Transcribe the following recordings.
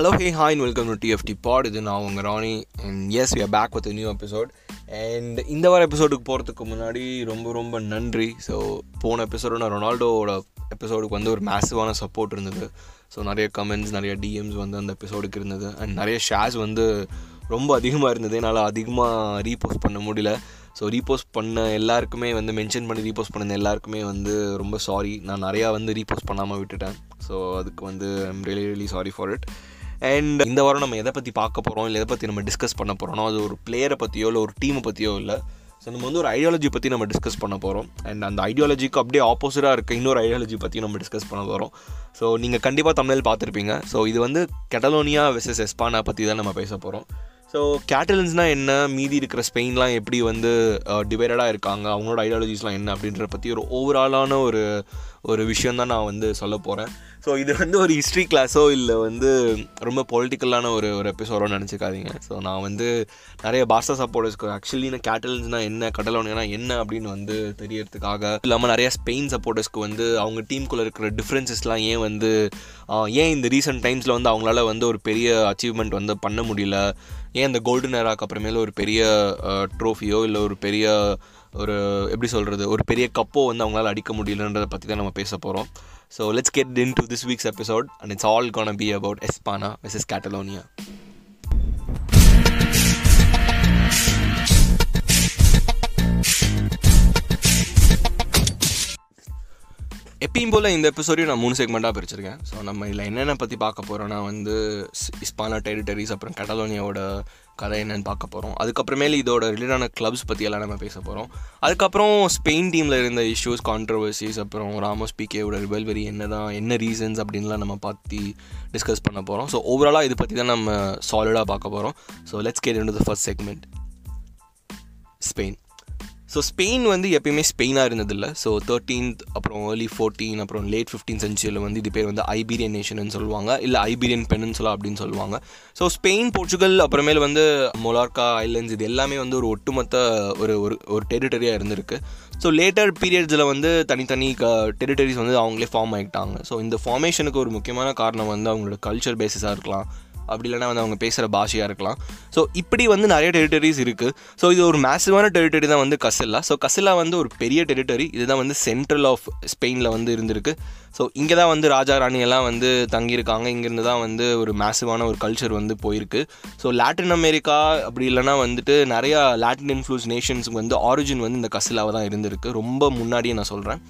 Hello hey hi welcome to TFT pod இது நான் உங்கள் Rani and as we are back with new episode and இந்த வார எபிசோடுக்கு போகிறதுக்கு முன்னாடி ரொம்ப ரொம்ப நன்றி. ஸோ போன எபிசோடு நான் ரொனால்டோவோட எபிசோடுக்கு வந்து ஒரு மேசிவான சப்போர்ட் இருந்தது. ஸோ நிறைய கமெண்ட்ஸ் நிறைய டிஎம்ஸ் வந்து அந்த எபிசோடுக்கு இருந்தது. அண்ட் நிறைய ஷேர்ஸ் வந்து ரொம்ப அதிகமாக இருந்தது. என்னால் அதிகமாக ரீபோஸ்ட் பண்ண முடியல. ஸோ ரீபோஸ்ட் பண்ண எல்லாருக்குமே வந்து மென்ஷன் பண்ணி ரீபோஸ்ட் பண்ண எல்லாருக்குமே வந்து ரொம்ப சாரி நான் நிறையா வந்து ரீபோஸ்ட் பண்ணாமல் விட்டுட்டேன். ஸோ அதுக்கு வந்து I'm really really sorry for it and இந்த வாரம் நம்ம எதை பற்றி பார்க்க போகிறோம் இல்லை எதை பற்றி நம்ம டிஸ்கஸ் பண்ண போகிறோம் அது ஒரு பிளேயரை பற்றியோ இல்லை ஒரு டீமை பற்றியோ இல்லை. ஸோ நம்ம வந்து ஒரு ஐடியாலஜி பற்றி நம்ம டிஸ்கஸ் பண்ண போகிறோம் அண்ட் அந்த ஐடியாலஜிக்கு அப்படியே ஆப்போசிட்டாக இருக்க இன்னொரு ஐடியாலஜி பற்றி நம்ம டிஸ்கஸ் பண்ண போகிறோம் ஸோ நீங்கள் கண்டிப்பாக தமிழில் பார்த்துருப்பீங்க. ஸோ இது வந்து கெட்டலோனியா விசஸ் எஸ்பானா பற்றி தான் நம்ம பேச போகிறோம் ஸோ கேட்டலன்ஸ்னால் என்ன? மீதி இருக்கிற ஸ்பெயின்லாம் எப்படி வந்து டிவைடடாக இருக்காங்க? அவங்களோட ஐடியாலஜிஸ்லாம் என்ன? அப்படின்றத பற்றி ஒரு ஓவராலான ஒரு ஒரு விஷயம் தான் நான் வந்து சொல்ல போகிறேன் ஸோ இது வந்து ஒரு ஹிஸ்ட்ரி கிளாஸோ இல்லை வந்து ரொம்ப பொலிட்டிக்கலான ஒரு ஒரு எபிசோடோ நினச்சிக்காதீங்க. ஸோ நான் வந்து நிறைய பாஸ்டா சப்போர்ட்டர்ஸ்க்கு ஆக்சுவலி நான் கேட்டலன்ஸ்னால் என்ன கடலோனியனா என்ன அப்படின்னு வந்து தெரியறதுக்காக இல்லாமல் நிறைய ஸ்பெயின் சப்போர்ட்டர்ஸ்க்கு வந்து அவங்க டீமுக்குள்ளே இருக்கிற டிஃப்ரென்சஸ்லாம் ஏன் வந்து ஏன் இந்த ரீசெண்ட் டைம்ஸில் வந்து அவங்களால வந்து ஒரு பெரிய அச்சீவ்மெண்ட் வந்து பண்ண முடியல? ஏன் இந்த கோல்டன் ஏராக்கு அப்புறமேல ஒரு பெரிய ட்ரோஃபியோ இல்லை ஒரு பெரிய ஒரு எப்படி சொல்கிறது ஒரு பெரிய கப்போ வந்து அவங்களால அடிக்க முடியலன்றதை பற்றி தான் நம்ம பேச போகிறோம் so let's get into this week's episode and it's all gonna be about Espana versus Catalonia எப்பயும் போல் இந்த எபிசோடையும் நான் மூணு செக்மெண்ட்டாக பிரிச்சிருக்கேன். ஸோ நம்ம இதில் என்னென்ன பற்றி பார்க்க போகிறோன்னா வந்து இஸ்பானா டெரிட்டரிஸ் அப்புறம் கட்டலோனியாவோட கதை என்னென்னு பார்க்க போகிறோம் அதுக்கப்புறமேல இதோட ரிலேட்டான கிளப்ஸ் பற்றி எல்லாம் நம்ம பேச போகிறோம் அதுக்கப்புறம் ஸ்பெயின் டீமில் இருந்த இஷ்யூஸ் கான்ட்ரவர்சிஸ் அப்புறம் ராமோஸ் பிகேவோட ரிவல்வரி என்ன தான் என்ன ரீசன்ஸ் அப்படின்லாம் நம்ம பார்த்து டிஸ்கஸ் பண்ண போகிறோம் ஸோ ஓவராலாக இது பற்றி தான் நம்ம சாலிடாக பார்க்க போகிறோம் so let's get in the first segment Spain so Spain வந்து எப்பயுமே ஸ்பெயினாக இருந்ததில்ல. ஸோ தேர்ட்டீன்த் அப்புறம் ஏர்லி ஃபோர்டீன் அப்புறம் லேட் ஃபிஃப்டீன் சென்ச்சுரியில் வந்து இது பேர் வந்து ஐபீரியன் நேஷன் சொல்லுவாங்க. இல்லை ஐபீரியன் பெனன்சுலா அப்படின்னு சொல்லுவாங்க. ஸோ ஸ்பெயின் போர்ச்சுகல் அப்புறமேல் வந்து மொலார்கா ஐலண்ட்ஸ் இது எல்லாமே வந்து ஒரு ஒட்டுமொத்த ஒரு ஒரு ஒரு டெரிட்டரியாக இருந்திருக்கு. ஸோ லேட்டர் பீரியட்ஸில் வந்து தனித்தனி க டெரிட்டரிஸ் வந்து அவங்களே ஃபார்ம் ஆகிட்டாங்க ஸோ இந்த ஃபார்மேஷனுக்கு ஒரு முக்கியமான காரணம் வந்து அவங்களோட கல்ச்சர் பேசிஸாக இருக்கலாம். அப்படி இல்லைனா வந்து அவங்க பேசுகிற பாஷையாக இருக்கலாம். ஸோ இப்படி வந்து நிறைய டெரிட்டரிஸ் இருக்குது ஸோ இது ஒரு மேசிவான டெரிட்டரி தான் வந்து கசில்லா ஸோ கசில்லா வந்து ஒரு பெரிய டெரிட்டரி இதுதான் வந்து சென்ட்ரல் ஆஃப் ஸ்பெயினில் வந்து இருந்திருக்கு. ஸோ இங்கே தான் வந்து ராஜா ராணி எல்லாம் வந்து தங்கியிருக்காங்க. இங்கேருந்து தான் வந்து ஒரு மேசிவான ஒரு கல்ச்சர் வந்து போயிருக்கு. ஸோ லாட்டின் அமெரிக்கா அப்படி இல்லைனா வந்துட்டு நிறையா லாட்டின் இன்ஃப்ளூஸ் நேஷன்ஸுக்கு வந்து ஆரிஜின் வந்து இந்த கசிலாவை தான் இருந்திருக்கு. ரொம்ப முன்னாடியே நான் சொல்கிறேன்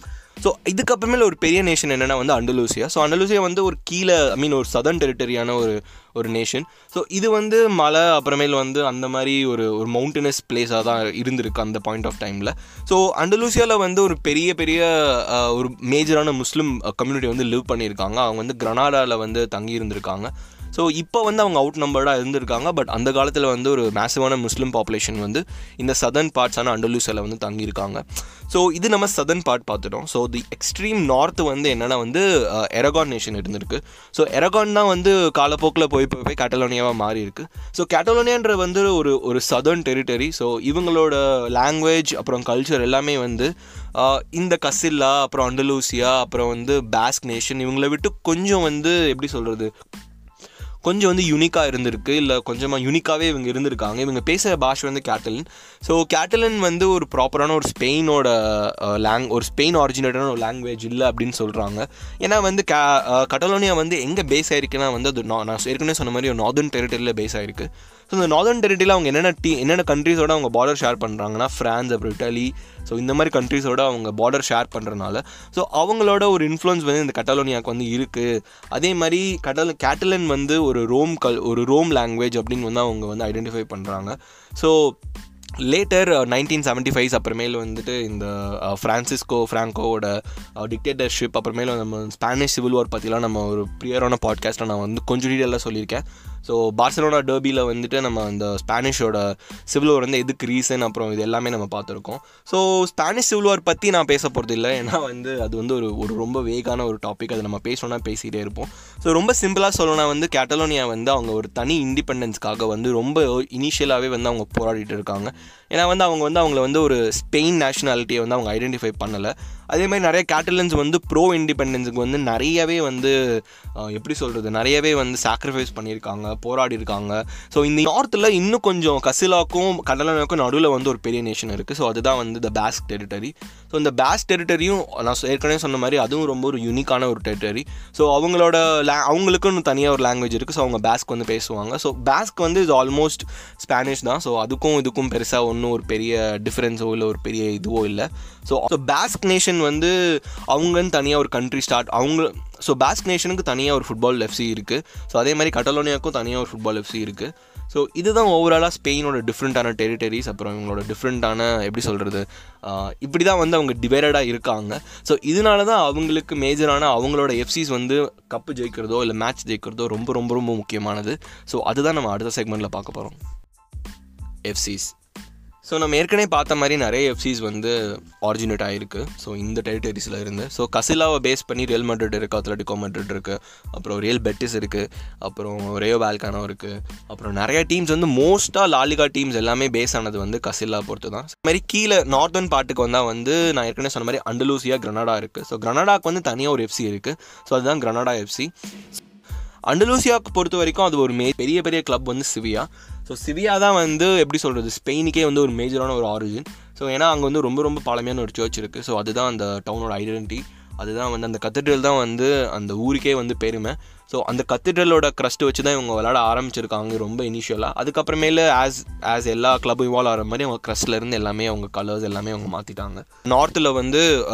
ஸோ இதுக்கப்புறமேல ஒரு பெரிய நேஷன் என்னென்னா வந்து அண்டலூசியா. ஸோ அண்டலூசியா வந்து ஒரு கீழே ஐ மீன் ஒரு சதர்ன் டெரிட்டரியான ஒரு ஒரு நேஷன் ஸோ இது வந்து மலை அப்புறமேல் வந்து அந்த மாதிரி ஒரு ஒரு மவுண்டனஸ் பிளேஸாக தான் இருந்திருக்கு அந்த பாயிண்ட் ஆஃப் டைமில் ஸோ அண்டலூசியாவில் வந்து ஒரு பெரிய பெரிய ஒரு மேஜரான முஸ்லீம் கம்யூனிட்டி வந்து லிவ் பண்ணியிருக்காங்க. அவங்க வந்து கிரனாடாவில் வந்து தங்கி இருந்திருக்காங்க ஸோ இப்போ வந்து அவங்க அவுட் நம்பர்டாக இருந்திருக்காங்க பட் அந்த காலத்தில் வந்து ஒரு மேசிவான முஸ்லீம் பாப்புலேஷன் வந்து இந்த சதர்ன் பார்ட்ஸான அண்டலூசியில் வந்து தங்கியிருக்காங்க. ஸோ இது நம்ம சதர்ன் பார்ட் பார்த்துட்டோம். ஸோ தி எக்ஸ்ட்ரீம் நார்த் வந்து என்னென்னா வந்து எரகான் நேஷன் இருந்திருக்கு. ஸோ எரகான் தான் வந்து காலப்போக்கில் போய் போய் போய் கேட்டலோனியாவாக மாறி இருக்கு ஸோ கேட்டலோனியான்ற வந்து ஒரு ஒரு சதர்ன் டெரிட்டரி ஸோ இவங்களோட லாங்குவேஜ் அப்புறம் கல்ச்சர் எல்லாமே வந்து இந்த கசில்லா அப்புறம் அண்டலூசியா அப்புறம் வந்து பேஸ்க் நேஷன் இவங்கள விட்டு கொஞ்சம் வந்து எப்படி சொல்கிறது கொஞ்சம் வந்து யூனிக்காக இருந்திருக்கு. இல்லை கொஞ்சமாக யூனிக்காகவே இவங்க இருந்திருக்காங்க. இவங்க பேசுகிற பாஷை வந்து கேட்டலன் ஸோ கேட்டலன் வந்து ஒரு ப்ராப்பரான ஒரு ஸ்பெயினோட லேங் ஒரு ஸ்பெயின் ஆரிஜினேட்டான ஒரு லாங்குவேஜ் இல்லை அப்படின்னு சொல்கிறாங்க ஏன்னா வந்து கே கட்டலோனியா வந்து எங்கே பேஸ் ஆயிருக்குன்னா வந்து அது நான் ஏற்கனவே சொன்ன மாதிரி ஒரு நார்தர்ன் டெரிட்டரியில் பேஸ் ஆயிருக்கு. ஸோ இந்த நார்தர்ன் டெரிட்டரியில் அவங்க என்னென்ன டீ என்னென்ன கண்ட்ரீஸோட அவங்க பார்டர் ஷேர் பண்ணுறாங்கன்னா ஃப்ரான்ஸ் அப்புறம் இட்டலி ஸோ இந்த மாதிரி கண்ட்ரீஸோட அவங்க பார்டர் ஷேர் பண்ணுறனால ஸோ அவங்களோட ஒரு இன்ஃப்ளூன்ஸ் வந்து இந்த கட்டலோனியாவுக்கு வந்து இருக்குது அதே மாதிரி கடல் கேட்டலன் வந்து ஒரு ரோம் கல் ஒரு ரோம் லாங்குவேஜ் அப்படின்னு வந்து அவங்க வந்து ஐடென்டிஃபை பண்ணுறாங்க so later nineteen seventy fives அப்புறமேல வந்துட்டு இந்த ஃப்ரான்சிஸ்கோ ஃப்ராங்கோவோட டிக்டேட்டர்ஷிப் அப்புறமேல நம்ம ஸ்பானிஷ் சிவில் வார் பற்றிலாம் நம்ம ஒரு ப்ரியரான பாட்காஸ்ட்டில் நான் வந்து கொஞ்சம் டீட்டெயிலாக சொல்லியிருக்கேன். ஸோ பார்சலோனா டர்பியில் வந்துட்டு நம்ம அந்த ஸ்பானிஷோட சிவில் வார் வந்து எதுக்கு ரீசன் அப்புறம் இது எல்லாமே நம்ம பார்த்துருக்கோம். ஸோ ஸ்பானிஷ் சிவில் வார் பற்றி நான் பேச போகிறது இல்லை. ஏன்னா வந்து அது வந்து ஒரு ஒரு ரொம்ப வேகான ஒரு டாபிக் அது நம்ம பேசணும்னா பேசிகிட்டே இருப்போம். ஸோ ரொம்ப சிம்பிளாக சொல்லணும்னா வந்து கேட்டலோனியா வந்து அவங்க ஒரு தனி இண்டிபெண்டன்ஸ்க்காக வந்து ரொம்ப இனிஷியலாகவே வந்து அவங்க போராடிட்டு இருக்காங்க. ஏன்னா வந்து அவங்க வந்து அவங்கள வந்து ஒரு ஸ்பெயின் நேஷனாலிட்டியை வந்து அவங்க ஐடென்டிஃபை பண்ணலை. அதேமாதிரி நிறைய கேட்டலன்ஸ் வந்து ப்ரோ இண்டிபெண்டன்ஸுக்கு வந்து நிறையவே வந்து எப்படி சொல்கிறது நிறையவே வந்து சாக்ரிஃபைஸ் பண்ணியிருக்காங்க. போராடி இருக்காங்க ஸோ இந்த நார்த்தில் இன்னும் கொஞ்சம் கசிலாக்கும் கடலனுக்கும் நடுவில் வந்து ஒரு பெரிய நேஷன் இருக்குது ஸோ அதுதான் வந்து த பேஸ்க் டெரிட்டரி ஸோ இந்த பேஸ் டெரிட்டரியும் நான் ஏற்கனவே சொன்ன மாதிரி அதுவும் ரொம்ப ஒரு யூனிக்கான ஒரு டெரிட்டரி ஸோ அவங்களோட லே அவங்களுக்குன்னு தனியாக ஒரு லாங்குவேஜ் இருக்குது ஸோ அவங்க பேஸ்க் வந்து பேசுவாங்க. ஸோ பேஸ்க் வந்து இது ஆல்மோஸ்ட் ஸ்பானிஷ் தான். ஸோ அதுக்கும் இதுக்கும் பெருசாக ஒன்றும் ஒரு பெரிய டிஃப்ரென்ஸோ இல்லை ஒரு பெரிய இதுவோ இல்லை. ஸோ ஸோ பேஸ்க் நேஷன் வந்து அவங்கன்னு தனியாக ஒரு கண்ட்ரி ஸ்டார்ட் அவங்க ஸோ பேஸ்க் நேஷனுக்கு தனியாக ஒரு ஃபுட்பால் எஃப்சி இருக்குது ஸோ அதே மாதிரி கடலோனியாவுக்கும் தனியாக ஒரு ஃபுட்பால் எஃப்சி இருக்குது ஸோ இதுதான் ஓவராலாக ஸ்பெயினோட டிஃப்ரெண்ட்டான டெரிட்டரிஸ் அப்புறம் இவங்களோட டிஃப்ரெண்ட்டான எப்படி சொல்கிறது இப்படி தான் வந்து அவங்க டிவைடடாக இருக்காங்க. ஸோ இதனால தான் அவங்களுக்கு மேஜரான அவங்களோட எஃப்சிஸ் வந்து கப்பு ஜெயிக்கிறதோ இல்லை மேட்ச் ஜெயிக்கிறதோ ரொம்ப ரொம்ப ரொம்ப முக்கியமானது. ஸோ அதுதான் நம்ம அடுத்த செக்மெண்ட்டில் பார்க்க போகிறோம் எஃப்சிஸ் ஸோ நம்ம ஏற்கனவே பார்த்த மாதிரி நிறைய எஃப்சிஸ் வந்து ஆரிஜினேட் ஆகிருக்கு ஸோ இந்த டெரிட்டரிஸில் இருந்து. ஸோ கசிலாவை பேஸ் பண்ணி ரியல் மட்ரிட் இருக்குது அத்லட்டிகோ மட்ரிட் இருக்குது அப்புறம் ரியல் பெட்டிஸ் இருக்குது அப்புறம் ரேயோ பால்கானோ இருக்குது அப்புறம் நிறைய டீம்ஸ் வந்து மோஸ்ட்டாக லாலிகா டீம்ஸ் எல்லாமே பேஸ் ஆனது வந்து கசிலா பொறுத்து தான் இது மாதிரி கீழே நார்தர்ன் பாட்டுக்கு வந்தால் வந்து நான் ஏற்கனவே சொன்ன மாதிரி அண்டலூசியா கிரனடா இருக்குது ஸோ கிரனடாக்கு வந்து தனியாக ஒரு எஃப்சி இருக்குது ஸோ அதுதான் கிரனடா எஃப்சி அண்டலூசியாவுக்கு பொறுத்த வரைக்கும் அது ஒரு மே பெரிய பெரிய கிளப் வந்து சிவியா ஸோ சிவியா தான் வந்து எப்படி சொல்கிறது ஸ்பெயினுக்கே வந்து ஒரு மேஜரான ஒரு ஆரிஜின் ஸோ ஏன்னா அங்கே வந்து ரொம்ப ரொம்ப பழமையான ஒரு சர்ச் இருக்குது ஸோ அதுதான் அந்த டவுனோட ஐடென்டிட்டி அதுதான் வந்து அந்த கத்தீட்ரல் தான் வந்து அந்த ஊருக்கே வந்து பெருமை. ஸோ அந்த கத்தீட்ரலோட க்ரஸ்ட் வச்சு தான் இவங்க விளாட ஆரம்பிச்சிருக்காங்க ரொம்ப இனிஷியலாக அதுக்கப்புறமேல ஆஸ் ஆஸ் எல்லா கிளப்பும் இவால்வ் ஆகிற மாதிரி அவங்க க்ரஸ்ட்லேருந்து எல்லாமே அவங்க கலர்ஸ் எல்லாமே அவங்க மாற்றிட்டாங்க நார்த்தில் வந்து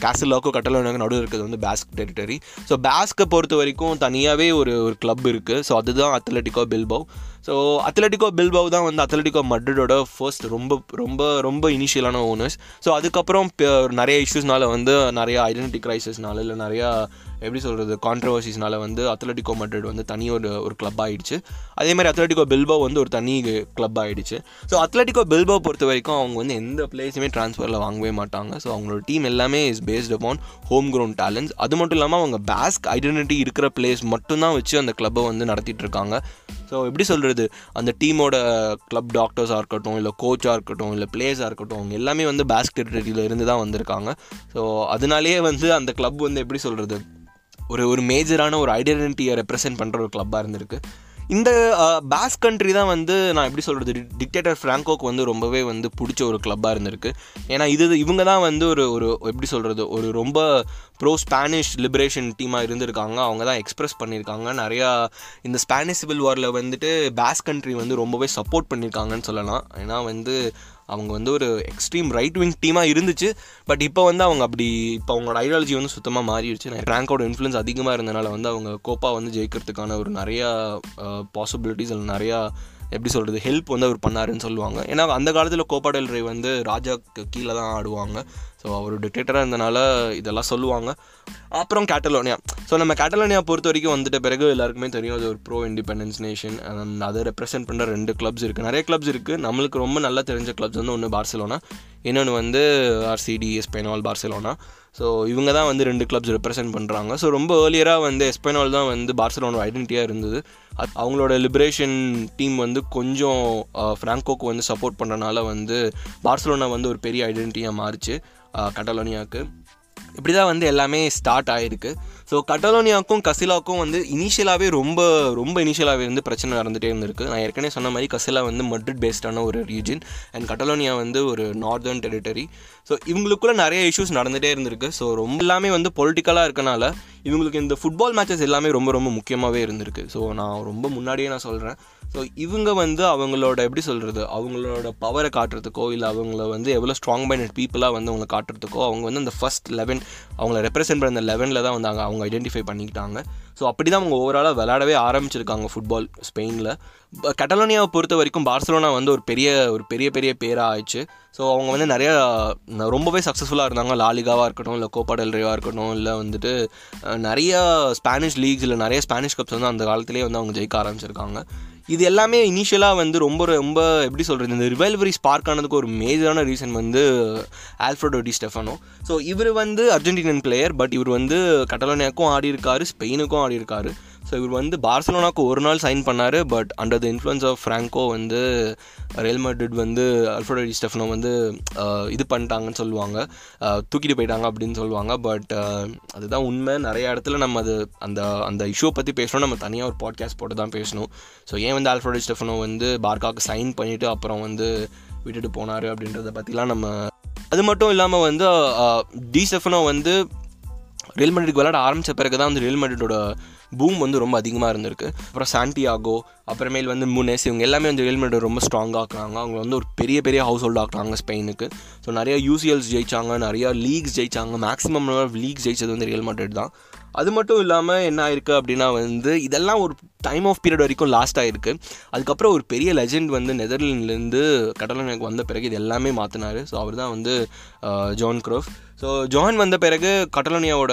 கேசலாக்கும் கட்டலோனுக்கும் நடுவில் இருக்கிறது வந்து பேஸ்க் டெரிட்டரி ஸோ பேஸ்க்கை பொறுத்த வரைக்கும் தனியாகவே ஒரு ஒரு கிளப் இருக்குது ஸோ அதுதான் Atletico Bilbao so Atletico Bilbao தான் வந்து அத்லட்டிகோ மட்ரிடோட ஃபர்ஸ்ட் ரொம்ப ரொம்ப ரொம்ப இனிஷியலான ஓனர்ஸ் ஸோ அதுக்கப்புறம் நிறைய இஷ்யூஸ்னால வந்து நிறைய ஐடென்டிட்டி கிரைசிஸ்னால இல்லை நிறையா எப்படி சொல்கிறது கான்ட்ரவர்சிஸ்னால வந்து அத்லட்டிகோ மட்ரிட் வந்து தனி ஒரு ஒரு கிளப் ஆகிடுச்சு அதே மாதிரி அத்லட்டிகோ பில்போ வந்து ஒரு தனி கிளப் ஆகிடுச்சு ஸோ அத்லட்டிகோ பில்போ பொறுத்த வரைக்கும் அவங்க வந்து எந்த பிளேஸுமே ட்ரான்ஸ்ஃபரில் வாங்கவே மாட்டாங்க. ஸோ அவங்களோட டீம் எல்லாமே is based upon home ground talents அது மட்டும் இல்லாமல் அவங்க பேஸ்க் ஐடென்டிட்டி இருக்கிற பிளேஸ் மட்டும்தான் வச்சு அந்த கிளப்பை வந்து நடத்திட்டு இருக்காங்க. ஸோ எப்படி சொல்கிறது அந்த டீமோட கிளப் டாக்டர்ஸாக இருக்கட்டும் இல்லை கோச்சாக இருக்கட்டும் இல்லை பிளேயர்ஸாக இருக்கட்டும் அவங்க எல்லாமே வந்து பேஸ்கெட் டெரிட்டரியில் இருந்து தான் வந்திருக்காங்க. ஸோ அதனாலேயே வந்து அந்த கிளப் வந்து எப்படி சொல்கிறது ஒரு ஒரு மேஜரான ஒரு ஐடென்டிட்டியை ரெப்ரசென்ட் பண்ணுற ஒரு கிளப்பாக இருந்திருக்கு. இந்த பேஸ் கண்ட்ரி தான் வந்து நான் எப்படி சொல்கிறது டிக்டேட்டர் ஃப்ராங்கோக்கு வந்து ரொம்பவே வந்து பிடிச்ச ஒரு கிளப்பாக இருந்திருக்கு. ஏன்னா இது இவங்க தான் வந்து ஒரு ஒரு எப்படி சொல்கிறது ஒரு ரொம்ப ப்ரோ ஸ்பானிஷ் லிபரேஷன் டீமாக இருந்திருக்காங்க. அவங்க தான் எக்ஸ்ப்ரெஸ் பண்ணியிருக்காங்க நிறையா இந்த ஸ்பானிஷ் சிவில் வாரில் வந்துட்டு பேஸ் கண்ட்ரி வந்து ரொம்பவே சப்போர்ட் பண்ணியிருக்காங்கன்னு சொல்லலாம். ஏன்னா வந்து அவங்க வந்து ஒரு எக்ஸ்ட்ரீம் ரைட் விங் டீமாக இருந்துச்சு. பட் இப்போ வந்து அவங்க அப்படி இப்போ அவங்களோட ஐடியாலஜி வந்து சுத்தமாக மாறிடுச்சு. ரேங்கோட இன்ஃப்ளூன்ஸ் அதிகமாக இருந்தனால வந்து அவங்க கோப்பா வந்து ஜெயிக்கிறதுக்கான ஒரு நிறையா பாசிபிலிட்டிஸ் இல்லை நிறையா எப்படி சொல்கிறது ஹெல்ப் வந்து அவர் பண்ணாருன்னு சொல்லுவாங்க. ஏன்னா அந்த காலத்தில் கோபாடல் ரே வந்து ராஜாக்கு கீழே தான் ஆடுவாங்க. ஸோ அவர் டிக்டேட்டராக இருந்தனால இதெல்லாம் சொல்லுவாங்க. அப்புறம் கேட்டலோனியா ஸோ நம்ம கேட்டலோனியா பொறுத்த வரைக்கும் வந்துட்ட பிறகு எல்லாருக்குமே தெரியும் அது ஒரு ப்ரோ இண்டிபெண்டன்ஸ் நேஷன் அதை ரெப்ரசென்ட் பண்ணுற ரெண்டு கிளப்ஸ் இருக்குது நிறைய கிளப்ஸ் இருக்குது நம்மளுக்கு ரொம்ப நல்லா தெரிஞ்ச கிளப்ஸ் வந்து ஒன்று பார்சலோனா இன்னொன்று வந்து ஆர்சிடி எஸ்பெனால் பார்சலோனா ஸோ இவங்க தான் வந்து ரெண்டு கிளப்ஸ் ரெப்ரசென்ட் பண்ணுறாங்க ஸோ ரொம்ப ஏர்லியராக வந்து எஸ்பெனால் தான் வந்து பார்சலோனோட ஐடென்டிட்டியாக இருந்தது. அவங்களோட லிபரேஷன் டீம் வந்து கொஞ்சம் ஃப்ராங்கோக்கு வந்து சப்போர்ட் பண்ணுறனால வந்து பார்சலோனா வந்து ஒரு பெரிய ஐடென்டிட்டியாக மாறிச்சு கட்டலோனியாவுக்கு இப்படி தான் வந்து எல்லாமே ஸ்டார்ட் ஆகிருக்கு ஸோ கட்டலோனியாவுக்கும் கசிலாவுக்கும் வந்து இனிஷியலாகவே ரொம்ப ரொம்ப இனிஷியலாகவே வந்து பிரச்சனை நடந்துகிட்டே இருந்திருக்கு. நான் ஏற்கனவே சொன்ன மாதிரி கசிலா வந்து மட்ரிட் பேஸ்டான ஒரு ரீஜன் அண்ட் கட்டலோனியா வந்து ஒரு நார்தர்ன் டெரிட்டரி ஸோ இவங்களுக்குள்ள நிறைய இஷ்யூஸ் நடந்துகிட்டே இருந்திருக்கு. ஸோ ரொம்ப எல்லாமே வந்து பொலிட்டிக்கலாக இருக்கனால இவங்களுக்கு இந்த ஃபுட்பால் மேட்சஸ் எல்லாமே ரொம்ப ரொம்ப முக்கியமாகவே இருந்திருக்கு. ஸோ நான் ரொம்ப முன்னாடியே நான் சொல்கிறேன் ஸோ இவங்க வந்து அவங்களோட எப்படி சொல்கிறது அவங்களோட பவரை காட்டுறதுக்கோ இல்லை அவங்கள வந்து எவ்வளோ ஸ்ட்ராங் மைண்டட் பீப்புளாக வந்து அவங்களை காட்டுறதுக்கோ அவங்க வந்து அந்த ஃபஸ்ட் லெவன் அவங்கள ரெப்ரசென்ட் பண்ண அந்த லெவனில் தான் வந்து அவங்க ஐடென்டிஃபை பண்ணிக்கிட்டாங்க. ஸோ அப்படி தான் அவங்க ஓவராலாக விளையாடவே ஆரம்பிச்சிருக்காங்க ஃபுட்பால் ஸ்பெயினில். கட்டலோனியாவை பொறுத்த வரைக்கும் பார்சலோனா வந்து ஒரு பெரிய ஒரு பெரிய பெரிய பேராக ஆயிடுச்சு. ஸோ அவங்க வந்து நிறையா ரொம்பவே சக்ஸஸ்ஃபுல்லாக இருந்தாங்க. லாலிகாவாக இருக்கட்டும் இல்லை கோப்பா இருக்கட்டும் இல்லை வந்துட்டு நிறைய ஸ்பானிஷ் லீக்ஸ் இல்லை நிறைய ஸ்பானிஷ் கப்ஸ் வந்து அந்த காலத்திலே வந்து அவங்க ஜெயிக்க ஆரம்பிச்சிருக்காங்க. இது எல்லாமே இனிஷியலாக வந்து ரொம்ப ரொம்ப எப்படி சொல்கிறது இந்த ரிவைல்வரி ஸ்பார்க் ஆனதுக்கு ஒரு மேஜரான ரீசன் வந்து ஆல்ஃப்ரடோ டி ஸ்டெஃபனோ ஸோ இவர் வந்து அர்ஜென்டினன் பிளேயர் பட் இவர் வந்து கட்டலோனியாவுக்கும் ஆடி இருக்காரு ஸ்பெயினுக்கும் ஆடி இருக்காரு ஸோ இவர் வந்து பார்சலோனாக்கு ஒரு நாள் சைன் பண்ணார் but under the influence of Franco வந்து ரியல் மட்ரிட் வந்து அல்ஃபோடோ டி ஸ்டெஃப்னோ வந்து uh, இது பண்ணிட்டாங்கன்னு சொல்லுவாங்க. Uh, தூக்கிட்டு போயிட்டாங்க அப்படின்னு சொல்லுவாங்க. பட் uh, அதுதான் உண்மை. நிறைய இடத்துல நம்ம அது அந்த அந்த இஷ்யூ பற்றி பேசணும். நம்ம தனியாக ஒரு பாட்காஸ்ட் போட்டு தான் பேசணும். ஸோ ஏன் வந்து அல்ஃபோடோ ஸ்டெஃப்னோ வந்து பார்க்காவுக்கு சைன் பண்ணிவிட்டு அப்புறம் வந்து விட்டுட்டு போனார் அப்படின்றத பற்றிலாம் நம்ம அது மட்டும் இல்லாமல் வந்து டி ஸ்டெஃபனோ வந்து ரியல் மெட்ரிட் விளையாட ஆரம்பித்த பிறகு தான் வந்து ரியல் மெட்ரிடோட பூம் வந்து ரொம்ப அதிகமாக இருந்திருக்கு. அப்புறம் சாண்டியாகோ அப்புறமேல் வந்து முனேஸ் இவங்க எல்லாமே வந்து ரியல் மேட் ரொம்ப ஸ்ட்ராங் ஆக்குறாங்க. அவங்க வந்து ஒரு பெரிய பெரிய ஹவுஸ் ஹோல்ட் ஆக்குறாங்க ஸ்பெயினுக்கு. ஸோ நிறைய யூசிஎல்ஸ் ஜெயிச்சாங்க நிறையா லீக்ஸ் ஜெயிச்சாங்க. மேக்ஸிமம் லீக்ஸ் ஜெயிச்சது வந்து ரியல் மெட்ரிட் தான். அது மட்டும் இல்லாமல் என்ன ஆயிருக்கு அப்படின்னா வந்து இதெல்லாம் ஒரு டைம் ஆஃப் பீரியட் வரைக்கும் லாஸ்ட் ஆகிருக்கு அதுக்கப்புறம் ஒரு பெரிய லெஜெண்ட் வந்து நெதர்லாண்ட்லேருந்து கடலனுக்கு வந்த பிறகு இது எல்லாமே மாற்றினார் ஸோ அவர் தான் வந்து ஜான் க்ரோஃப் ஸோ ஜான் வந்த பிறகு கட்டலோனியாவோட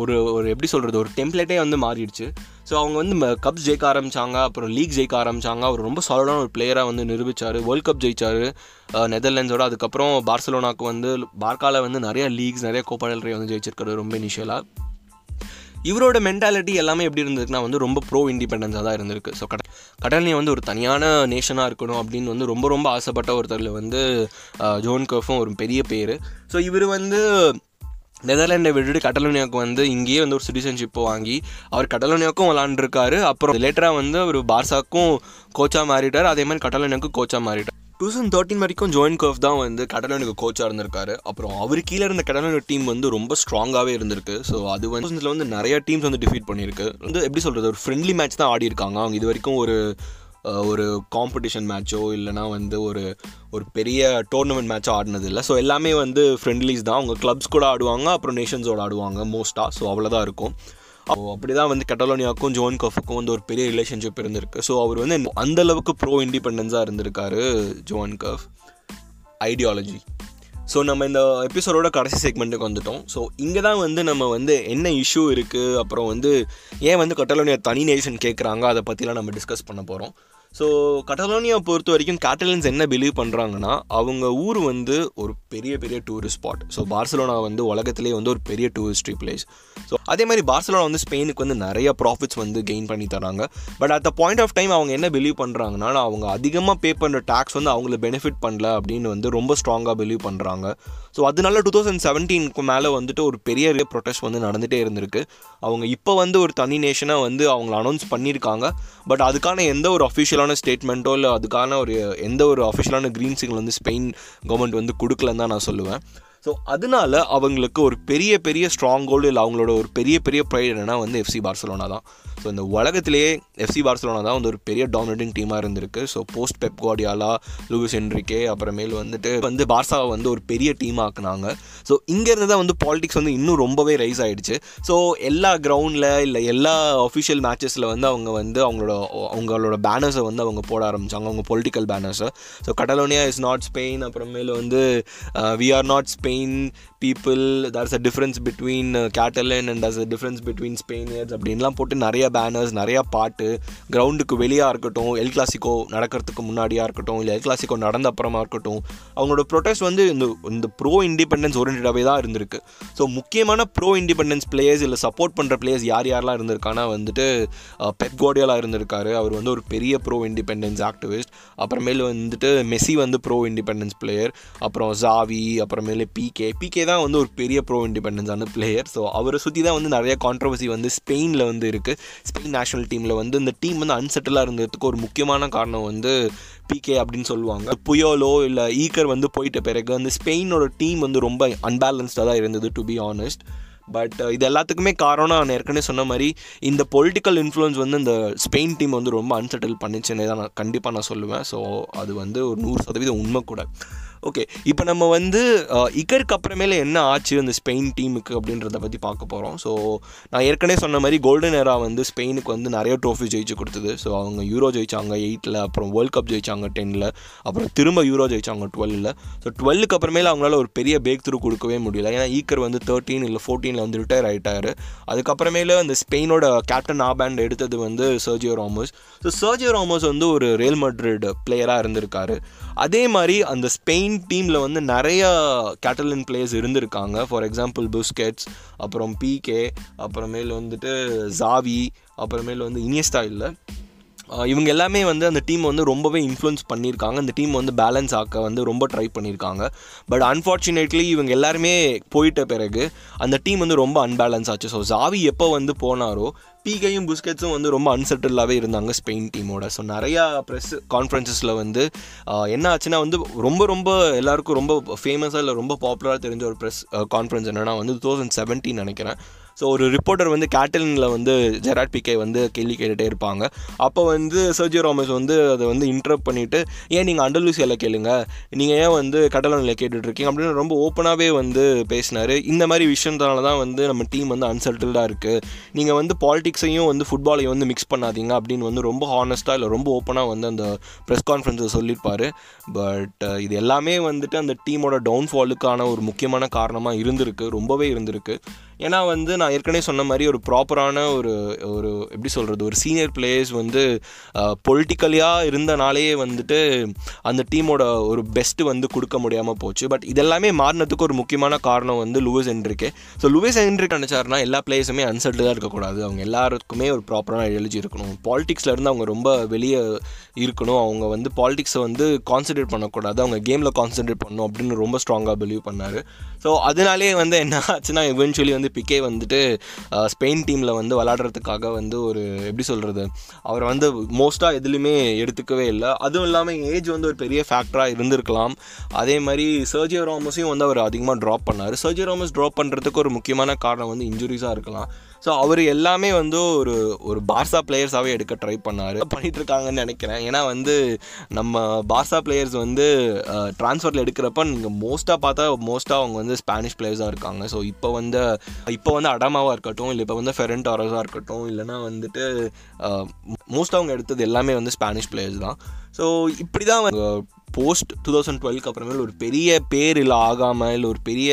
ஒரு ஒரு எப்படி சொல்கிறது ஒரு டெம்ப்ளேட்டே வந்து மாறிடுச்சு. ஸோ அவங்க வந்து கப்ஸ் ஜெயிக்க ஆரம்பிச்சாங்க. அப்புறம் லீக் ஜெயிக்க ஆரம்பிச்சாங்க. அவர் ரொம்ப சாலிடான ஒரு பிளேயராக வந்து நிரூபிச்சார். வேர்ல்ட் கப் ஜெயித்தார் நெதர்லாண்ட்ஸோட அதுக்கப்புறம் பார்சலோனாக்கு வந்து பார்க்கால வந்து நிறைய லீக்ஸ் நிறைய கோப்பாடல் வந்து ஜெயிச்சிருக்காரு ரொம்ப இனிஷியலாக இவரோட மென்டாலிட்டி எல்லாமே எப்படி இருந்திருக்குன்னா வந்து ரொம்ப ப்ரோ இண்டிபெண்டன்ஸாக தான் இருந்திருக்கு. ஸோ கட கடல்னி வந்து ஒரு தனியான நேஷனாக இருக்கணும் அப்படின்னு வந்து ரொம்ப ரொம்ப ஆசைப்பட்ட ஒருத்தரில் வந்து ஜோன் கர்ஃபும் ஒரு பெரிய பேர். ஸோ இவர் வந்து நெதர்லாண்டை விட்டுட்டு கடலோனியாவுக்கு வந்து இங்கேயே வந்து ஒரு சிட்டிசன்ஷிப்பை வாங்கி அவர் கடலோனியாவுக்கும் விளாண்டுருக்காரு அப்புறம் லேட்டராக வந்து அவர் பார்சாக்கும் கோச்சாக மாறிட்டார். அதே மாதிரி கடலோனியாவுக்கும் கோச்சாக மாறிட்டார். டூ தௌசண்ட் தேர்ட்டின் வரைக்கும் ஜோயின் கர்ஃப் தான் வந்து கடலோனிக்கு கோச்சாக இருந்திருக்காரு. அப்புறம் அவர் கீழே இருந்த கடலோனி டீம் வந்து ரொம்ப ஸ்ட்ராங்காகவே இருந்திருக்கு. ஸோ அது வந்து வந்து நிறைய டீம்ஸ் வந்து டிஃபீட் பண்ணியிருக்கு. வந்து எப்படி சொல்கிறது ஒரு ஃப்ரெண்ட்லி மேட்ச் தான் ஆடி இருக்காங்க. அவங்க இது வரைக்கும் ஒரு ஒரு காம்படிஷன் மேட்சோ இல்லைனா வந்து ஒரு ஒரு பெரிய டோர்னமெண்ட் மேட்சோ ஆடினது இல்லை ஸோ எல்லாமே வந்து ஃப்ரெண்ட்லிஸ் தான். அவங்க கிளப்ஸ் கூட ஆடுவாங்க அப்புறம் நேஷன்ஸோட ஆடுவாங்க மோஸ்ட்டாக ஸோ அவ்வளோதான் இருக்கும். அப்படி தான் வந்து கட்டலோனியாவுக்கும் ஜோன் கஃபுக்கும் வந்து ஒரு பெரிய ரிலேஷன்ஷிப் இருந்திருக்கு. ஸோ அவர் வந்து அந்த அளவுக்கு ப்ரோ இண்டிபெண்டன்ஸாக இருந்திருக்காரு ஜோன் கஃப் ஐடியாலஜி ஸோ நம்ம இந்த எபிசோடோட கடைசி செக்மெண்ட்டுக்கு வந்துட்டோம். ஸோ இங்கே தான் வந்து நம்ம வந்து என்ன இஷ்யூ இருக்குது அப்புறம் வந்து ஏன் வந்து கட்டலோனியா தனி நேஷன் கேட்குறாங்க அதை பற்றிலாம் நம்ம டிஸ்கஸ் பண்ண போகிறோம் ஸோ கட்டலோனியா பொறுத்த வரைக்கும் கேட்டலன்ஸ் என்ன பிலீவ் பண்ணுறாங்கன்னா அவங்க ஊர் வந்து ஒரு பெரிய பெரிய டூரிஸ்ட் ஸ்பாட் ஸோ பார்சலோனா வந்து உலகத்திலே வந்து ஒரு பெரிய டூரிஸ்ட்ரி பிளேஸ் ஸோ அதே மாதிரி பார்சலோனா வந்து ஸ்பெயினுக்கு வந்து நிறைய ப்ராஃபிட்ஸ் வந்து கெயின் பண்ணி தராங்க. But at the point of time அவங்க என்ன பிலீவ் பண்ணுறாங்கன்னா அவங்க அதிகமாக பே பண்ணுற டேக்ஸ் வந்து அவங்கள பெனிஃபிட் பண்ணல அப்படின்னு வந்து ரொம்ப ஸ்ட்ராங்காக பிலீவ் பண்ணுறாங்க ஸோ அதனால டூ தௌசண்ட் செவன்டீனுக்கு மேலே வந்துட்டு ஒரு பெரிய ப்ரொட்டஸ்ட் வந்து நடந்துகிட்டே இருந்திருக்கு. அவங்க இப்போ வந்து ஒரு தனி நேஷனாக வந்து அவங்கள அனௌன்ஸ் பண்ணியிருக்காங்க. பட் அதுக்கான எந்த ஒரு அஃபிஷியலான ஸ்டேட்மெண்ட்டோ இல்லை அதுக்கான ஒரு எந்த ஒரு அஃபிஷியலான க்ரீன் சிக்னல் வந்து ஸ்பெயின் கவர்மெண்ட் வந்து கொடுக்கலன்னு தான் நான் சொல்லுவேன். ஸோ அதனால அவங்களுக்கு ஒரு பெரிய பெரிய ஸ்ட்ராங் கோல்டு இல்லை அவங்களோட ஒரு பெரிய பெரிய ப்ரைட் என்னென்னா வந்து எஃப்சி பார்சலோனா தான். ஸோ இந்த உலகத்திலேயே எஃப்சி பார்சலோனா தான் வந்து ஒரு பெரிய டாமினேட்டிங் டீமாக இருந்திருக்கு. So post Pep Guardiola Luis Enrique அப்புறமேல் வந்துட்டு வந்து பார்சாவை வந்து ஒரு பெரிய டீம் ஆக்குனாங்க. ஸோ இங்கேருந்து தான் வந்து பாலிடிக்ஸ் வந்து இன்னும் ரொம்பவே ரைஸ் ஆகிடுச்சு ஸோ எல்லா கிரவுண்டில் இல்லை எல்லா அஃபிஷியல் மேட்சஸில் வந்து அவங்க வந்து அவங்களோட அவங்களோட பேனர்ஸை வந்து அவங்க போட ஆரம்பித்தாங்க அவங்க political பேனர்ஸை so Catalonia is not Spain அப்புறமேல் வந்து we are not Spain train people there's a difference between Catalan and there's a difference between Spaniards அப்படின்லாம் போட்டு நிறைய பேனர்ஸ் நிறைய பாட்டு கிரவுண்டுக்கு வெளியாக இருக்கட்டும் எல் கிளாசிக்கோ நடக்கிறதுக்கு முன்னாடியாக இருக்கட்டும் இல்லை எல் கிளாசிக்கோ நடந்த அப்புறமா இருக்கட்டும் அவங்களோட ப்ரொட்டஸ்ட் வந்து இந்த இந்த ப்ரோ இண்டிபெண்டன்ஸ் ஓரியன்டாகவே தான் இருந்திருக்கு. ஸோ முக்கியமான ப்ரோ இண்டிபெண்டன்ஸ் பிளேயர்ஸ் இல்லை சப்போர்ட் பண்ணுற பிளேயர்ஸ் யார் யாரெல்லாம் இருந்திருக்கானா வந்துட்டு uh, பெப் கோடியலா இருந்திருக்காரு. அவர் வந்து ஒரு பெரிய ப்ரோ இண்டிபெண்டன்ஸ் ஆக்டிவிஸ்ட் அப்புறமேலு வந்துட்டு மெஸ்ஸி வந்து ப்ரோ இண்டிபெண்டன்ஸ் பிளேயர் அப்புறம் ஜாவி அப்புறமேலு பிகே பிகே தான் வந்து ஒரு பெரிய ப்ரோ இண்டிபெண்டன்ஸான பிளேயர் ஸோ அவரை சுற்றி தான் வந்து நிறைய கான்ட்ரவர்சி வந்து ஸ்பெயினில் வந்து இருக்குது ஸ்பெயின் நேஷனல் டீமில் வந்து இந்த டீம் வந்து அன்செட்டிலாக இருந்ததுக்கு ஒரு முக்கியமான காரணம் வந்து பிகே அப்படின்னு சொல்லுவாங்க. புயோலோ இல்லை ஈக்கர் வந்து போயிட்ட பிறகு அந்த ஸ்பெயினோட டீம் வந்து ரொம்ப அன்பேலன்ஸ்டாக தான் இருந்தது டு பி ஆனஸ்ட் பட் இது எல்லாத்துக்குமே காரணம் நான் ஏற்கனவே சொன்ன மாதிரி இந்த பொலிட்டிக்கல் இன்ஃப்ளூயன்ஸ் வந்து இந்த ஸ்பெயின் டீம் வந்து ரொம்ப அன்செட்டில் பண்ணிச்சுன்னு தான் நான் கண்டிப்பாக நான் சொல்லுவேன். ஸோ அது வந்து ஒரு நூறு சதவீதம் உண்மை கூட. ஓகே இப்போ நம்ம வந்து இக்கருக்கு அப்புறமேல என்ன ஆச்சு அந்த ஸ்பெயின் டீமுக்கு அப்படின்றத பற்றி பார்க்க போகிறோம் ஸோ நான் ஏற்கனவே சொன்ன மாதிரி கோல்டன் எரா வந்து ஸ்பெயினுக்கு வந்து நிறைய ட்ரோஃபி ஜெயிச்சு கொடுத்தது. ஸோ அவங்க யூரோ ஜெயிச்சாங்க எயிட்டில் அப்புறம் வேர்ல்ட் கப் ஜெயிச்சாங்க டென்னில் அப்புறம் திரும்ப யூரோ ஜெயிச்சாங்க டுவெல்லில் ஸோ டுவெல்லுக்கு அப்புறமேல அவங்களால ஒரு பெரிய பேக் த்ரூ கொடுக்கவே முடியல. ஏன்னா ஈக்கர் வந்து தேர்ட்டீன் இல்லை ஃபோர்டீனில் வந்து ரிட்டையர் ஆகிட்டாரு அதுக்கப்புறமேல அந்த ஸ்பெயினோட கேப்டன் ஆபேண்ட் எடுத்தது வந்து Sergio Ramos so Sergio Ramos வந்து ஒரு ரியல் மட்ரிட் பிளேயராக இருந்திருக்காரு. அதே மாதிரி அந்த ஸ்பெயின் டீமில் வந்து நிறைய கேட்டலின் பிளேயர்ஸ் இருந்திருக்காங்க. ஃபார் எக்ஸாம்பிள் புஸ்கெட்ஸ் அப்புறம் பிகே அப்புறமேல் வந்துட்டு ஜாவி அப்புறமேல் வந்து இனியஸ்டா இல்லை. இவங்க எல்லாமே வந்து அந்த டீம் வந்து ரொம்பவே இன்ஃப்ளூயன்ஸ் பண்ணியிருக்காங்க. அந்த டீம் வந்து பேலன்ஸ் ஆக்க வந்து ரொம்ப ட்ரை பண்ணியிருக்காங்க. பட் அன்ஃபார்ச்சுனேட்லி இவங்க எல்லாருமே போயிட்ட பிறகு அந்த டீம் வந்து ரொம்ப அன்பேலன்ஸ் ஆச்சு. ஸோ ஜாவி எப்போ வந்து போனாரோ பீகையும் புஸ்கெட்ஸும் வந்து ரொம்ப அன்செட்டிலாகவே இருந்தாங்க ஸ்பெயின் டீமோட ஸோ நிறையா ப்ரெஸ் கான்ஃபரன்சஸில் வந்து என்ன ஆச்சுன்னா வந்து ரொம்ப ரொம்ப எல்லாருக்கும் ரொம்ப ஃபேமஸாக இல்லை ரொம்ப பாப்புலராக தெரிஞ்ச ஒரு ப்ரெஸ் கான்ஃபரன்ஸ் என்னென்னா வந்து டூ தௌசண்ட் செவன்டீன் நினைக்கிறேன். ஸோ ஒரு ரிப்போர்ட்டர் வந்து கேட்டலினில் வந்து ஜெராட் பிகே வந்து கேள்வி கேட்டுகிட்டே இருப்பாங்க. அப்போ வந்து சர்ஜியோ ராமஸ் வந்து அதை வந்து இன்டர்ப் பண்ணிவிட்டு ஏன் நீங்கள் அண்டலூசியில் கேளுங்க? நீங்கள் ஏன் வந்து கடலனில் கேட்டுட்ருக்கீங்க? அப்படின்னு ரொம்ப ஓப்பனாகவே வந்து பேசினார். இந்த மாதிரி விஷயத்தால தான் வந்து நம்ம டீம் வந்து அன்சல்டல்டாக இருக்குது நீங்கள் வந்து பாலிடிக்ஸையும் வந்து ஃபுட்பாலையும் வந்து மிக்ஸ் பண்ணாதீங்க அப்படின்னு வந்து ரொம்ப ஹானஸ்ட்டாக இல்லை ரொம்ப ஓப்பனாக வந்து அந்த ப்ரெஸ் கான்ஃபரன்ஸில் சொல்லியிருப்பார் பட் இது எல்லாமே வந்துட்டு அந்த டீமோட டவுன்ஃபாலுக்கான ஒரு முக்கியமான காரணமாக இருந்திருக்கு ரொம்பவே இருந்திருக்கு. ஏன்னா வந்து நான் ஏற்கனவே சொன்ன மாதிரி ஒரு ப்ராப்பரான ஒரு ஒரு எப்படி சொல்கிறது ஒரு சீனியர் பிளேயர்ஸ் வந்து பொலிட்டிக்கலியாக இருந்தனாலே வந்துட்டு அந்த டீமோட ஒரு பெஸ்ட்டு வந்து கொடுக்க முடியாமல் போச்சு. பட் இதெல்லாமே மாறினதுக்கு ஒரு முக்கியமான காரணம் வந்து Luis Enrique so Luis Enrique நினச்சாருனா எல்லா பிளேயர்ஸுமே தான் இருக்கக்கூடாது. அவங்க எல்லாருக்குமே ஒரு ப்ராப்பரான ஐடியாலஜி இருக்கணும். பாலிட்டிக்ஸில் இருந்து அவங்க ரொம்ப வெளியே இருக்கணும். அவங்க வந்து பாலிடிக்ஸை வந்து கான்சன்ட்ரேட் பண்ணக்கூடாது. அவங்க கேமில் கான்சன்ட்ரேட் பண்ணணும் அப்படின்னு ரொம்ப ஸ்ட்ராங்காக பிலீவ் பண்ணார். ஸோ அதனாலே வந்து என்ன ஆச்சுன்னா இவென்ச்சுவலி வந்து பிக்கே வந்துட்டு ஸ்பெயின் டீமில் வந்து விளாடுறதுக்காக வந்து ஒரு எப்படி சொல்கிறது அவர் வந்து மோஸ்ட்டாக எதுலேயுமே எடுத்துக்கவே இல்லை. அதுவும் இல்லாமல் ஏஜ் வந்து ஒரு பெரிய ஃபேக்டராக இருந்திருக்கலாம். அதே மாதிரி சர்ஜியோ ராமஸையும் வந்து அவர் அதிகமாக ட்ராப் பண்ணார். சர்ஜியோ ராமஸ் ட்ராப் பண்ணுறதுக்கு ஒரு முக்கியமான காரணம் வந்து இன்ஜுரிஸாக இருக்கலாம். ஸோ அவர் எல்லாமே வந்து ஒரு ஒரு பார்சா பிளேயர்ஸாகவே எடுக்க ட்ரை பண்ணார். பண்ணிட்டு இருக்காங்கன்னு நினைக்கிறேன். ஏன்னா வந்து நம்ம பார்சா பிளேயர்ஸ் வந்து ட்ரான்ஸ்ஃபரில் எடுக்கிறப்ப நீங்கள் மோஸ்ட்டாக பார்த்தா மோஸ்ட்டாக அவங்க வந்து ஸ்பானிஷ் பிளேயர்ஸாக இருக்காங்க. ஸோ இப்போ வந்து இப்போ வந்து அடாமாவாக இருக்கட்டும் இல்லை இப்போ வந்து ஃபெரண்ட் டாரஸாக இருக்கட்டும் இல்லைனா வந்துட்டு மோஸ்ட்டாக அவங்க எடுத்தது எல்லாமே வந்து ஸ்பானிஷ் பிளேயர்ஸ் தான். ஸோ இப்படி தான் போஸ்ட் டூ தௌசண்ட் டுவெல்க்கு அப்புறமேல் ஒரு பெரிய பேர் இல்லை ஆகாமல் இல்லை ஒரு பெரிய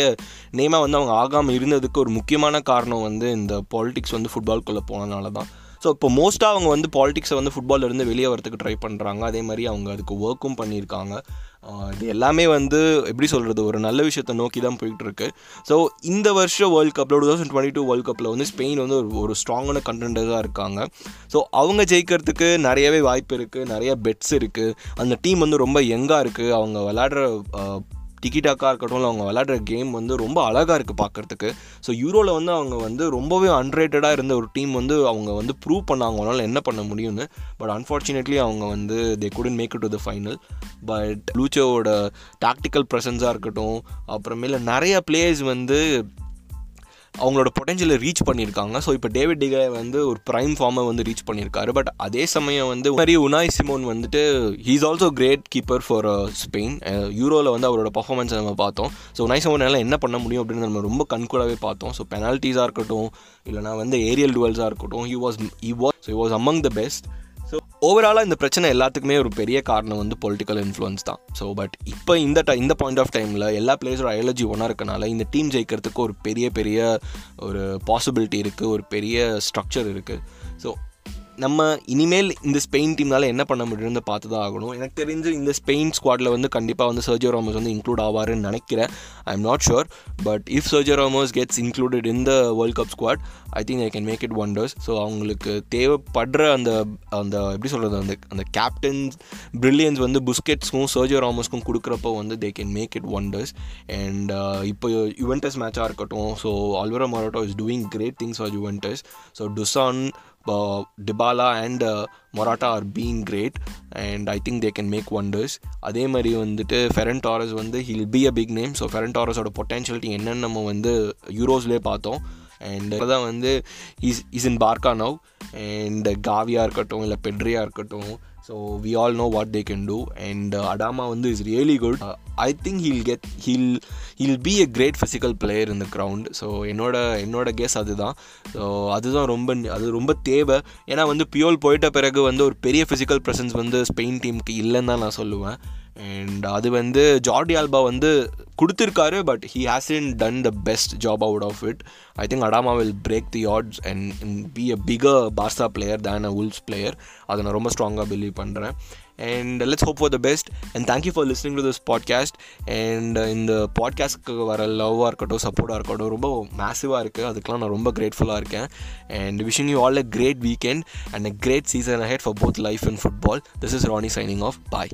நேமாக வந்து அவங்க ஆகாமல் இருந்ததுக்கு ஒரு முக்கியமான காரணம் வந்து இந்த பாலிடிக்ஸ் வந்து ஃபுட்பால்குள்ளே போனதுனால தான் ஸோ இப்போ மோஸ்ட்டாக அவங்க வந்து பாலிடிக்ஸை வந்து ஃபுட்பாலிருந்து வெளியே வரதுக்கு ட்ரை பண்ணுறாங்க அதே மாதிரி அவங்க அதுக்கு ஒர்க்கும் பண்ணியிருக்காங்க. இது எல்லாமே வந்து எப்படி சொல்கிறது ஒரு நல்ல விஷயத்தை நோக்கி தான் போயிட்டுருக்கு. ஸோ இந்த வருஷம் வேர்ல்ட் கப்பில் two thousand twenty two world கப்பில் வந்து ஸ்பெயின் வந்து ஒரு ஒரு ஸ்ட்ராங்கான கண்டென்டர்ஸாக இருக்காங்க. ஸோ அவங்க ஜெயிக்கிறதுக்கு நிறையவே வாய்ப்பு இருக்குது நிறைய பெட்ஸ் இருக்குது அந்த டீம் வந்து ரொம்ப யங்காக இருக்குது அவங்க விளாடுற டிக்கிடாக்காக இருக்கட்டும் இல்லை அவங்க விளையாடுற கேம் வந்து ரொம்ப அழகாக இருக்குது பார்க்குறதுக்கு ஸோ யூரோவில் வந்து அவங்க வந்து ரொம்பவே அன்ரேட்டடாக இருந்த ஒரு டீம் வந்து அவங்க வந்து ப்ரூவ் பண்ணாங்க அவங்களால என்ன பண்ண முடியும்னு. பட் அன்ஃபார்ச்சுனேட்லி அவங்க வந்து they couldn't make it to the final but லூச்சோவோட tactical ப்ரெசன்ஸாக இருக்கட்டும் அப்புறமேல நிறைய பிளேயர்ஸ் வந்து அவங்களோட பொட்டன்ஷியலை ரீச் பண்ணியிருக்காங்க. ஸோ இப்போ டேவிட் டிகே வந்து ஒரு ப்ரைம் ஃபார்மை வந்து ரீச் பண்ணியிருக்காரு. பட் அதே சமயம் வந்து மாதிரி உனாய் சிமோன் வந்துட்டு he's also great keeper for Spain யூரோவில் வந்து அவரோட பர்ஃபார்மன்ஸை நம்ம பார்த்தோம். ஸோ உனாய் சிமோனால் என்ன பண்ண முடியும் அப்படின்னு நம்ம ரொம்ப கண்கூடாகவே பார்த்தோம். ஸோ பெனால்ட்டிஸாக இருக்கட்டும் இல்லைனா வந்து ஏரியல் டுவெல்ஸாக இருக்கட்டும் he was he was so was among the best so ஓவராலாக இந்த பிரச்சனை எல்லாத்துக்குமே ஒரு பெரிய காரணம் வந்து பொலிட்டிக்கல் இன்ஃப்ளூயன்ஸ் தான். ஸோ பட் இப்போ இந்த ட இந்த பாயிண்ட் ஆஃப் டைமில் எல்லா பிளேயர்ஸோட ஐயாலஜி ஒன்றா இருக்கனால இந்த டீம் ஜெயிக்கிறதுக்கு ஒரு பெரிய பெரிய ஒரு பாசிபிலிட்டி இருக்குது ஒரு பெரிய ஸ்ட்ரக்சர் இருக்குது ஸோ நம்ம இனிமேல் இந்த ஸ்பெயின் டீம்னால என்ன பண்ண முடியும்னு பார்த்து தான் ஆகணும். எனக்கு தெரிஞ்சு இந்த ஸ்பெயின் ஸ்குவாடில் வந்து கண்டிப்பாக வந்து சர்ஜியோ ராமோஸ் வந்து இன்க்ளூட் ஆவாருன்னு நினைக்கிறேன். I am not sure but if Sergio Ramos gets included in the world cup squad I think I can make it wonders so அவங்களுக்கு தேவைப்படுற அந்த அந்த எப்படி சொல்கிறது அந்த அந்த கேப்டன்ஸ் பிரில்லியன்ஸ் வந்து புஸ்கெட்ஸ்க்கும் சர்ஜியோ ராமோஸ்க்கும் கொடுக்குறப்போ வந்து they can make it wonders and இப்போ யுவென்டஸ் மேட்சாக இருக்கட்டும். So Alvaro Morata is doing great things for Juventus so Dusan Dybala and Morata are being great and I think they can make wonders அதே மாதிரி வந்துட்டு Ferran Torres வந்து he'll be a big name so Ferran டாரஸோட potentiality என்னென்னு நம்ம வந்து யூரோஸ்லேயே பார்த்தோம். And தான் வந்து is is in Barca now and காவியாக இருக்கட்டும் இல்லை பெட்ரியாக இருக்கட்டும் so we all know what they can do and Adama வந்து is really good I think he'll get he'll he'll be a great physical player இந்த ground so என்னோட என்னோட case அதுதான். So அதுதான் ரொம்ப அது ரொம்ப தேவை. ஏன்னா வந்து பியோல் போயிட்ட பிறகு வந்து ஒரு பெரிய ஃபிசிக்கல் ப்ரெசன்ஸ் வந்து ஸ்பெயின் டீமுக்கு இல்லைன்னு தான் நான் சொல்லுவேன். அண்ட் அது வந்து ஜார்டி ஆல்பா வந்து கொடுத்துருக்காரு but he in done the best job out of it I think Adama will break the odds and be a bigger pasta player than a Wolves player அதை நான் ரொம்ப ஸ்ட்ராங்காக பிலீவ் பண்ணுறேன் and let's hope for the best and thank you for listening to this podcast and இந்த பாட்காஸ்ட்க்கு வர லவ்வாக இருக்கட்டும் சப்போர்ட்டாக இருக்கட்டும் ரொம்ப மேசிவாக இருக்குது அதுக்கெலாம் நான் ரொம்ப கிரேட்ஃபுல்லாக இருக்கேன். And wishing you all a great weekend and a great season ahead for both life and football this is Rani signing off bye